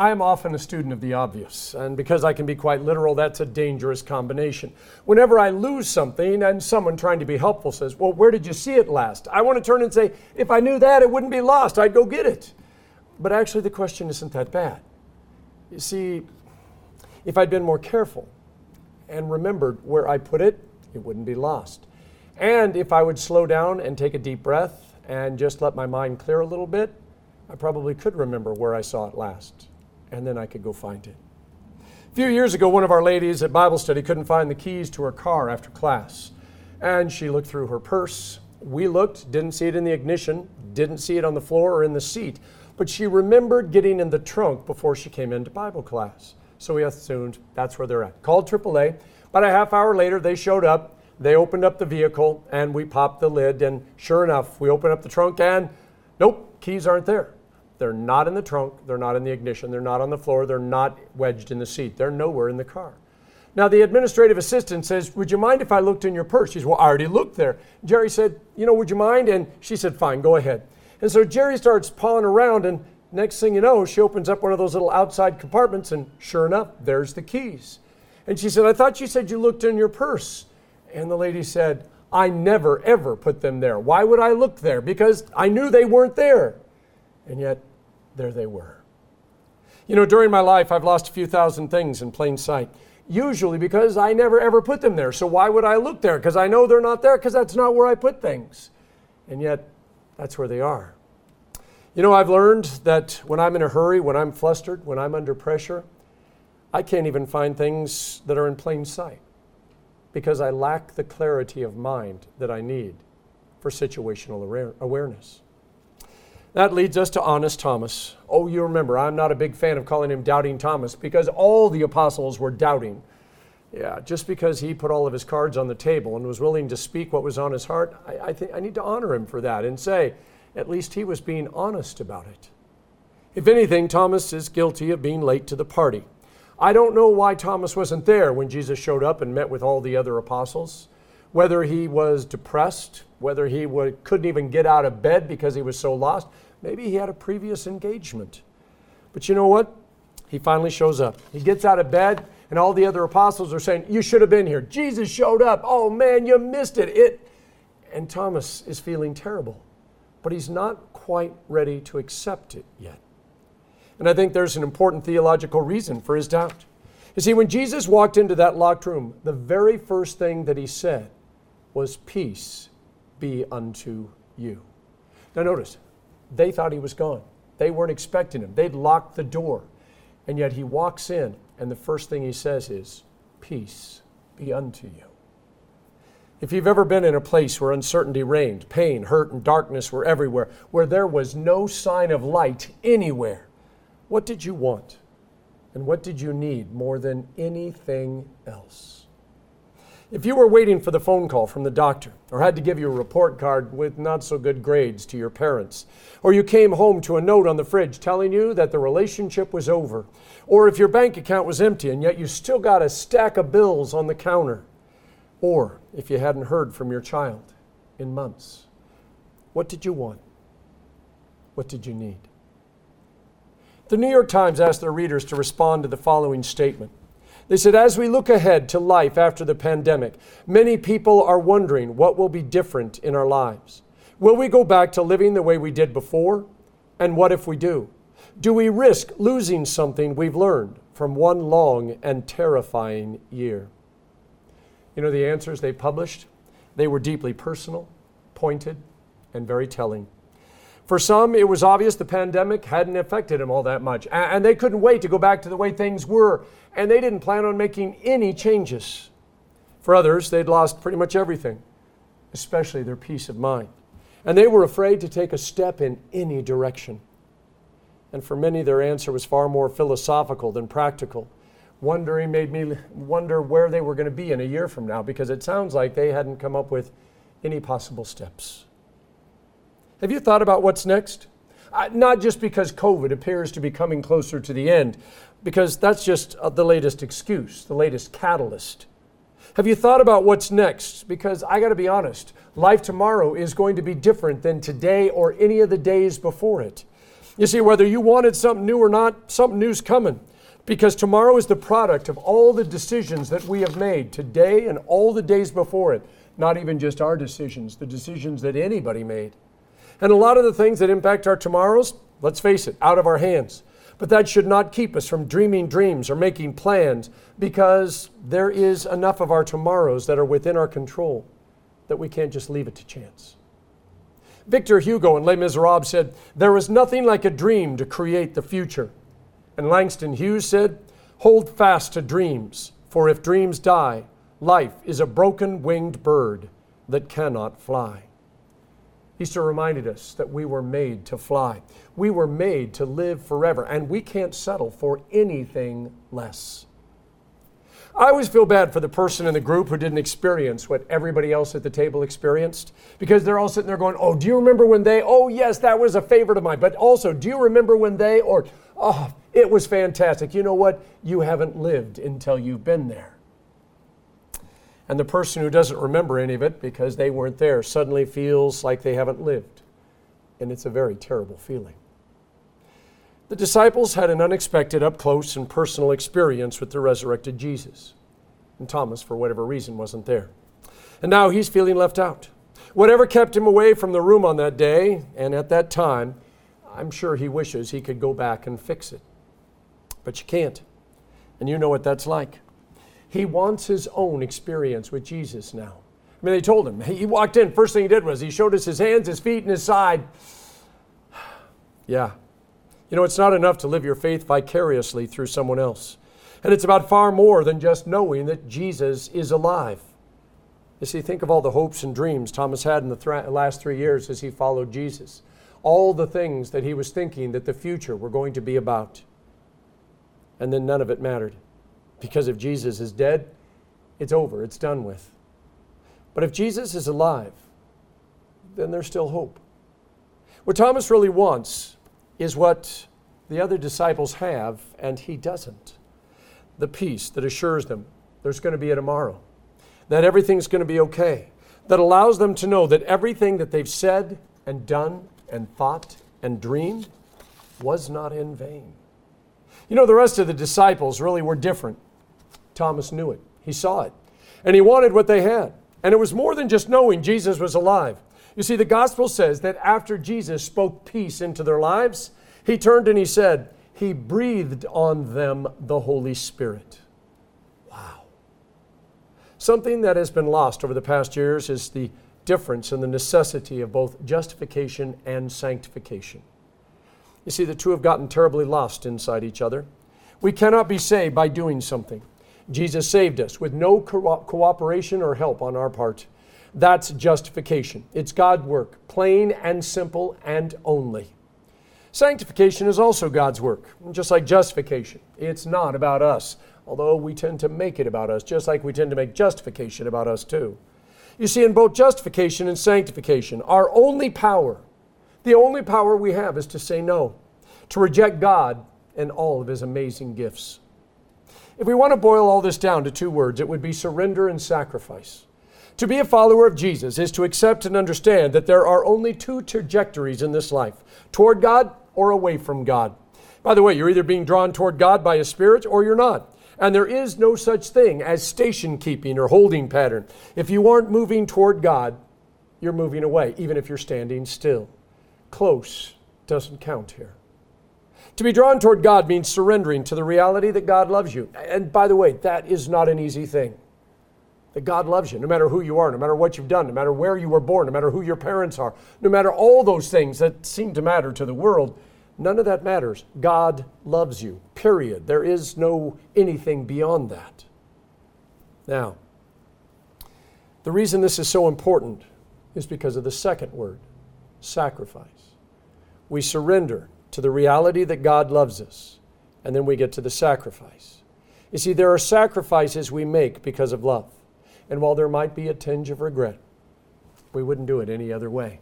I am often a student of the obvious, and because I can be quite literal, that's a dangerous combination. Whenever I lose something and someone trying to be helpful says, Well, where did you see it last? I want to turn and say, If I knew that, it wouldn't be lost. I'd go get it. But actually, the question isn't that bad. You see, if I'd been more careful and remembered where I put it, it wouldn't be lost. And if I would slow down and take a deep breath and just let my mind clear a little bit, I probably could remember where I saw it last, and then I could go find it. A few years ago, one of our ladies at Bible study couldn't find the keys to her car after class, and she looked through her purse. We looked, didn't see it in the ignition, didn't see it on the floor or in the seat, but she remembered getting in the trunk before she came into Bible class. So we assumed that's where they're at. Called AAA. About a half hour later, they showed up. They opened up the vehicle and we popped the lid. And sure enough, we opened up the trunk and nope, keys aren't there. They're not in the trunk, they're not in the ignition, they're not on the floor, they're not wedged in the seat, they're nowhere in the car. Now, the administrative assistant says, Would you mind if I looked in your purse? She says, Well, I already looked there. Jerry said, You know, would you mind? And she said, Fine, go ahead. And so Jerry starts pawing around, and next thing you know, she opens up one of those little outside compartments, and sure enough, there's the keys. And she said, I thought you said you looked in your purse. And the lady said, I never, ever put them there. Why would I look there? Because I knew they weren't there. And yet, there they were. You know, during my life, I've lost a few thousand things in plain sight, usually because I never ever put them there. So why would I look there? Because I know they're not there, because that's not where I put things. And yet, that's where they are. You know, I've learned that when I'm in a hurry, when I'm flustered, when I'm under pressure, I can't even find things that are in plain sight because I lack the clarity of mind that I need for situational awareness. That leads us to honest Thomas. Oh, you remember, I'm not a big fan of calling him doubting Thomas because all the apostles were doubting. Yeah, just because he put all of his cards on the table and was willing to speak what was on his heart, I, I think I need to honor him for that and say, at least he was being honest about it. If anything, Thomas is guilty of being late to the party. I don't know why Thomas wasn't there when Jesus showed up and met with all the other apostles whether he was depressed, whether he would, couldn't even get out of bed because he was so lost. Maybe he had a previous engagement. But you know what? He finally shows up. He gets out of bed, and all the other apostles are saying, You should have been here. Jesus showed up. Oh man, you missed it. It and Thomas is feeling terrible, but he's not quite ready to accept it yet. And I think there's an important theological reason for his doubt. You see, when Jesus walked into that locked room, the very first thing that he said was, Peace be unto you. Now, notice, they thought he was gone. They weren't expecting him. They'd locked the door. And yet he walks in, and the first thing he says is, Peace be unto you. If you've ever been in a place where uncertainty reigned, pain, hurt, and darkness were everywhere, where there was no sign of light anywhere, what did you want? And what did you need more than anything else? If you were waiting for the phone call from the doctor, or had to give your report card with not so good grades to your parents, or you came home to a note on the fridge telling you that the relationship was over, or if your bank account was empty and yet you still got a stack of bills on the counter, or if you hadn't heard from your child in months, what did you want? What did you need? The New York Times asked their readers to respond to the following statement they said, as we look ahead to life after the pandemic, many people are wondering what will be different in our lives. Will we go back to living the way we did before? And what if we do? Do we risk losing something we've learned from one long and terrifying year? You know the answers they published? They were deeply personal, pointed, and very telling. For some, it was obvious the pandemic hadn't affected them all that much, and they couldn't wait to go back to the way things were, and they didn't plan on making any changes. For others, they'd lost pretty much everything, especially their peace of mind, and they were afraid to take a step in any direction. And for many, their answer was far more philosophical than practical. Wondering made me wonder where they were going to be in a year from now because it sounds like they hadn't come up with any possible steps. Have you thought about what's next? Uh, not just because COVID appears to be coming closer to the end, because that's just uh, the latest excuse, the latest catalyst. Have you thought about what's next? Because I got to be honest, life tomorrow is going to be different than today or any of the days before it. You see, whether you wanted something new or not, something new's coming. Because tomorrow is the product of all the decisions that we have made today and all the days before it. Not even just our decisions, the decisions that anybody made. And a lot of the things that impact our tomorrows, let's face it, out of our hands. But that should not keep us from dreaming dreams or making plans because there is enough of our tomorrows that are within our control that we can't just leave it to chance. Victor Hugo in Les Miserables said, There is nothing like a dream to create the future. And Langston Hughes said, Hold fast to dreams, for if dreams die, life is a broken winged bird that cannot fly. Easter reminded us that we were made to fly. We were made to live forever, and we can't settle for anything less. I always feel bad for the person in the group who didn't experience what everybody else at the table experienced because they're all sitting there going, Oh, do you remember when they? Oh, yes, that was a favorite of mine. But also, do you remember when they? Or, Oh, it was fantastic. You know what? You haven't lived until you've been there. And the person who doesn't remember any of it because they weren't there suddenly feels like they haven't lived. And it's a very terrible feeling. The disciples had an unexpected, up close, and personal experience with the resurrected Jesus. And Thomas, for whatever reason, wasn't there. And now he's feeling left out. Whatever kept him away from the room on that day and at that time, I'm sure he wishes he could go back and fix it. But you can't. And you know what that's like. He wants his own experience with Jesus now. I mean, they told him. He walked in, first thing he did was he showed us his hands, his feet, and his side. yeah. You know, it's not enough to live your faith vicariously through someone else. And it's about far more than just knowing that Jesus is alive. You see, think of all the hopes and dreams Thomas had in the th- last three years as he followed Jesus. All the things that he was thinking that the future were going to be about. And then none of it mattered. Because if Jesus is dead, it's over, it's done with. But if Jesus is alive, then there's still hope. What Thomas really wants is what the other disciples have, and he doesn't. The peace that assures them there's going to be a tomorrow, that everything's going to be okay, that allows them to know that everything that they've said and done and thought and dreamed was not in vain. You know, the rest of the disciples really were different. Thomas knew it, he saw it, and he wanted what they had. And it was more than just knowing Jesus was alive. You see, the gospel says that after Jesus spoke peace into their lives, he turned and he said, He breathed on them the Holy Spirit. Wow. Something that has been lost over the past years is the difference in the necessity of both justification and sanctification. You see, the two have gotten terribly lost inside each other. We cannot be saved by doing something. Jesus saved us with no co- cooperation or help on our part. That's justification. It's God's work, plain and simple and only. Sanctification is also God's work, just like justification. It's not about us, although we tend to make it about us, just like we tend to make justification about us too. You see, in both justification and sanctification, our only power, the only power we have is to say no, to reject God and all of His amazing gifts. If we want to boil all this down to two words, it would be surrender and sacrifice. To be a follower of Jesus is to accept and understand that there are only two trajectories in this life toward God or away from God. By the way, you're either being drawn toward God by His spirit or you're not. And there is no such thing as station keeping or holding pattern. If you aren't moving toward God, you're moving away, even if you're standing still. Close doesn't count here. To be drawn toward God means surrendering to the reality that God loves you. And by the way, that is not an easy thing. That God loves you, no matter who you are, no matter what you've done, no matter where you were born, no matter who your parents are, no matter all those things that seem to matter to the world, none of that matters. God loves you, period. There is no anything beyond that. Now, the reason this is so important is because of the second word sacrifice. We surrender to the reality that God loves us, and then we get to the sacrifice. You see, there are sacrifices we make because of love. And while there might be a tinge of regret, we wouldn't do it any other way.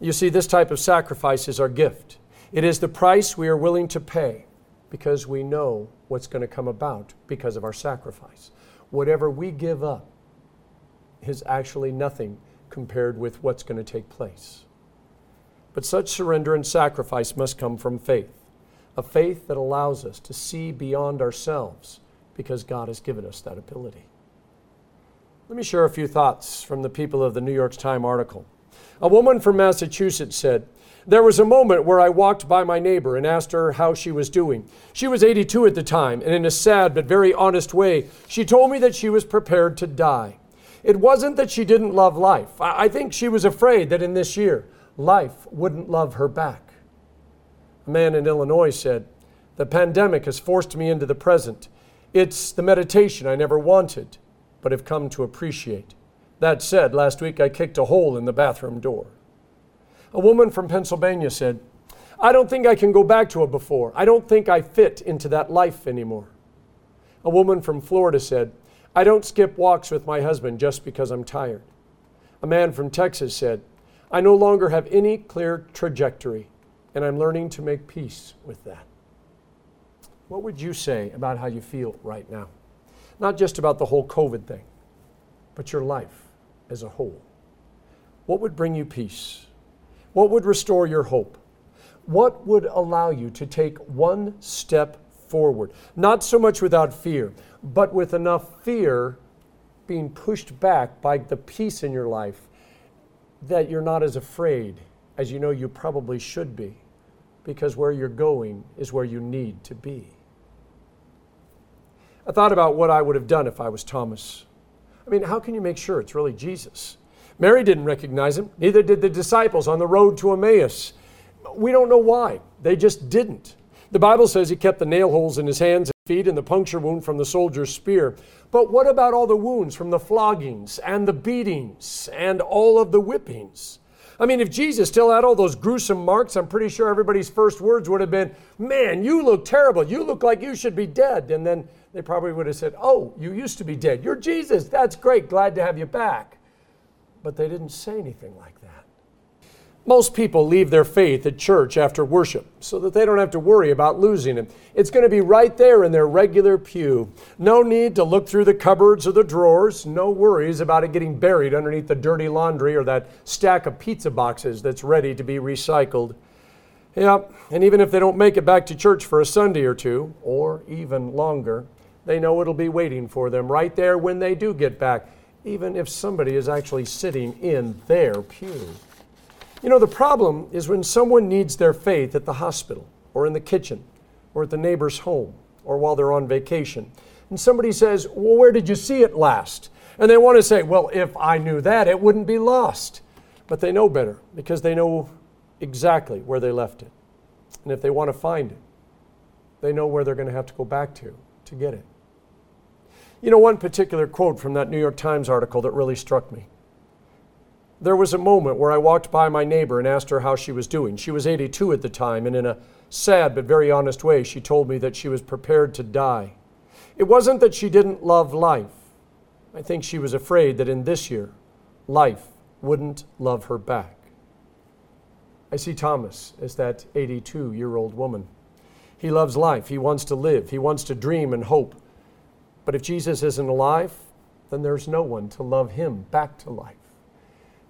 You see, this type of sacrifice is our gift. It is the price we are willing to pay because we know what's going to come about because of our sacrifice. Whatever we give up is actually nothing compared with what's going to take place. But such surrender and sacrifice must come from faith, a faith that allows us to see beyond ourselves because God has given us that ability. Let me share a few thoughts from the people of the New York Times article. A woman from Massachusetts said, There was a moment where I walked by my neighbor and asked her how she was doing. She was 82 at the time, and in a sad but very honest way, she told me that she was prepared to die. It wasn't that she didn't love life. I think she was afraid that in this year, life wouldn't love her back. A man in Illinois said, The pandemic has forced me into the present. It's the meditation I never wanted, but have come to appreciate. That said, last week I kicked a hole in the bathroom door. A woman from Pennsylvania said, I don't think I can go back to a before. I don't think I fit into that life anymore. A woman from Florida said, I don't skip walks with my husband just because I'm tired. A man from Texas said, I no longer have any clear trajectory, and I'm learning to make peace with that. What would you say about how you feel right now? Not just about the whole COVID thing, but your life as a whole? What would bring you peace? What would restore your hope? What would allow you to take one step forward? Not so much without fear, but with enough fear being pushed back by the peace in your life that you're not as afraid as you know you probably should be, because where you're going is where you need to be. I thought about what I would have done if I was Thomas. I mean, how can you make sure it's really Jesus? Mary didn't recognize him, neither did the disciples on the road to Emmaus. We don't know why. They just didn't. The Bible says he kept the nail holes in his hands and feet and the puncture wound from the soldier's spear. But what about all the wounds from the floggings and the beatings and all of the whippings? I mean, if Jesus still had all those gruesome marks, I'm pretty sure everybody's first words would have been, Man, you look terrible. You look like you should be dead. And then they probably would have said, Oh, you used to be dead. You're Jesus. That's great. Glad to have you back. But they didn't say anything like that. Most people leave their faith at church after worship so that they don't have to worry about losing it. It's going to be right there in their regular pew. No need to look through the cupboards or the drawers. No worries about it getting buried underneath the dirty laundry or that stack of pizza boxes that's ready to be recycled. Yeah, and even if they don't make it back to church for a Sunday or two, or even longer, they know it'll be waiting for them right there when they do get back, even if somebody is actually sitting in their pew. You know, the problem is when someone needs their faith at the hospital, or in the kitchen, or at the neighbor's home, or while they're on vacation. And somebody says, Well, where did you see it last? And they want to say, Well, if I knew that, it wouldn't be lost. But they know better because they know exactly where they left it. And if they want to find it, they know where they're going to have to go back to to get it. You know, one particular quote from that New York Times article that really struck me. There was a moment where I walked by my neighbor and asked her how she was doing. She was 82 at the time, and in a sad but very honest way, she told me that she was prepared to die. It wasn't that she didn't love life. I think she was afraid that in this year, life wouldn't love her back. I see Thomas as that 82 year old woman. He loves life. He wants to live. He wants to dream and hope. But if Jesus isn't alive, then there's no one to love him back to life.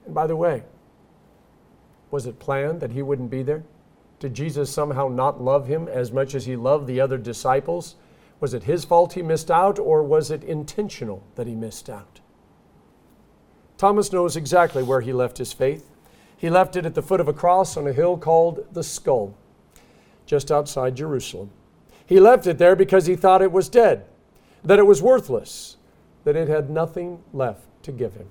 And by the way, was it planned that he wouldn't be there? Did Jesus somehow not love him as much as he loved the other disciples? Was it his fault he missed out, or was it intentional that he missed out? Thomas knows exactly where he left his faith. He left it at the foot of a cross on a hill called the Skull, just outside Jerusalem. He left it there because he thought it was dead that it was worthless, that it had nothing left to give him.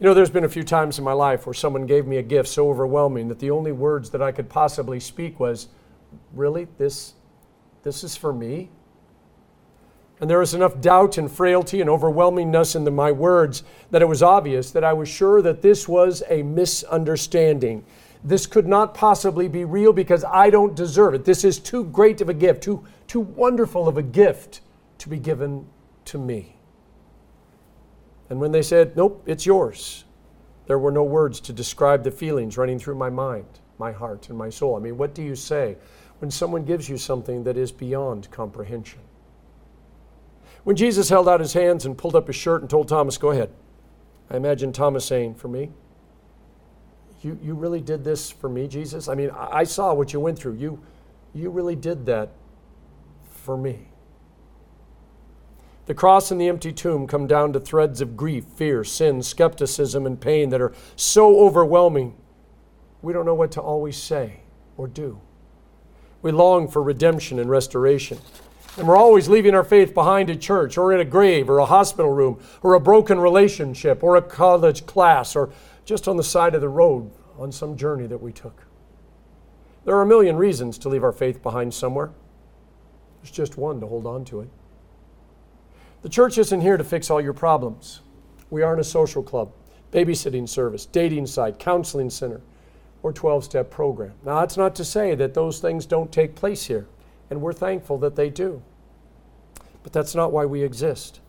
You know, there's been a few times in my life where someone gave me a gift so overwhelming that the only words that I could possibly speak was, Really? This, this is for me? And there was enough doubt and frailty and overwhelmingness in the, my words that it was obvious that I was sure that this was a misunderstanding. This could not possibly be real because I don't deserve it. This is too great of a gift, too, too wonderful of a gift to be given to me. And when they said, Nope, it's yours, there were no words to describe the feelings running through my mind, my heart, and my soul. I mean, what do you say when someone gives you something that is beyond comprehension? When Jesus held out his hands and pulled up his shirt and told Thomas, Go ahead, I imagine Thomas saying, For me, you, you really did this for me, Jesus? I mean, I, I saw what you went through. You, you really did that for me. The cross and the empty tomb come down to threads of grief, fear, sin, skepticism, and pain that are so overwhelming, we don't know what to always say or do. We long for redemption and restoration. And we're always leaving our faith behind at church or in a grave or a hospital room or a broken relationship or a college class or just on the side of the road on some journey that we took. There are a million reasons to leave our faith behind somewhere. There's just one to hold on to it. The church isn't here to fix all your problems. We aren't a social club, babysitting service, dating site, counseling center, or 12 step program. Now, that's not to say that those things don't take place here, and we're thankful that they do. But that's not why we exist.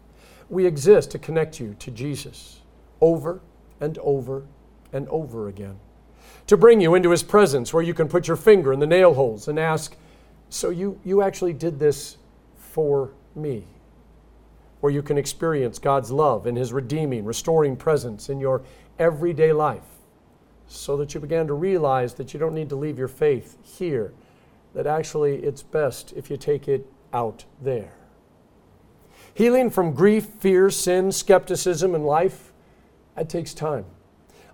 We exist to connect you to Jesus over and over and over again, to bring you into his presence where you can put your finger in the nail holes and ask, So you, you actually did this for me? Where you can experience God's love and His redeeming, restoring presence in your everyday life, so that you began to realize that you don't need to leave your faith here, that actually it's best if you take it out there. Healing from grief, fear, sin, skepticism in life, that takes time.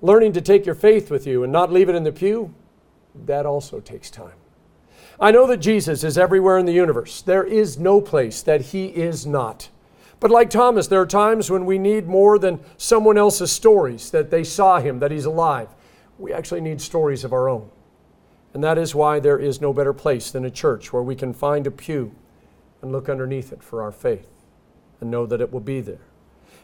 Learning to take your faith with you and not leave it in the pew, that also takes time. I know that Jesus is everywhere in the universe. There is no place that He is not. But like Thomas, there are times when we need more than someone else's stories that they saw him, that he's alive. We actually need stories of our own. And that is why there is no better place than a church where we can find a pew and look underneath it for our faith and know that it will be there.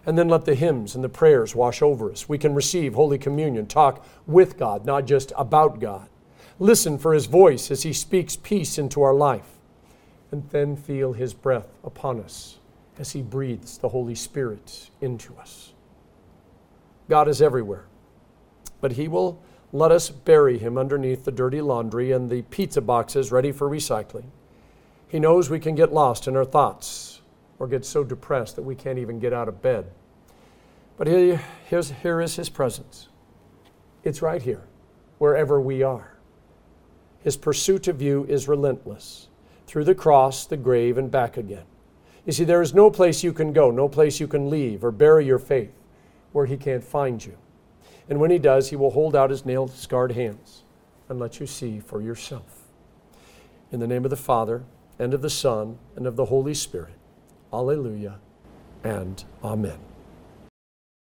And then let the hymns and the prayers wash over us. We can receive Holy Communion, talk with God, not just about God. Listen for His voice as He speaks peace into our life, and then feel His breath upon us as He breathes the Holy Spirit into us. God is everywhere, but He will let us bury Him underneath the dirty laundry and the pizza boxes ready for recycling. He knows we can get lost in our thoughts or get so depressed that we can't even get out of bed. But here, here is His presence. It's right here, wherever we are. His pursuit of you is relentless, through the cross, the grave, and back again. You see, there is no place you can go, no place you can leave or bury your faith where He can't find you. And when He does, He will hold out His nail scarred hands and let you see for yourself. In the name of the Father, and of the Son, and of the Holy Spirit. Alleluia and Amen.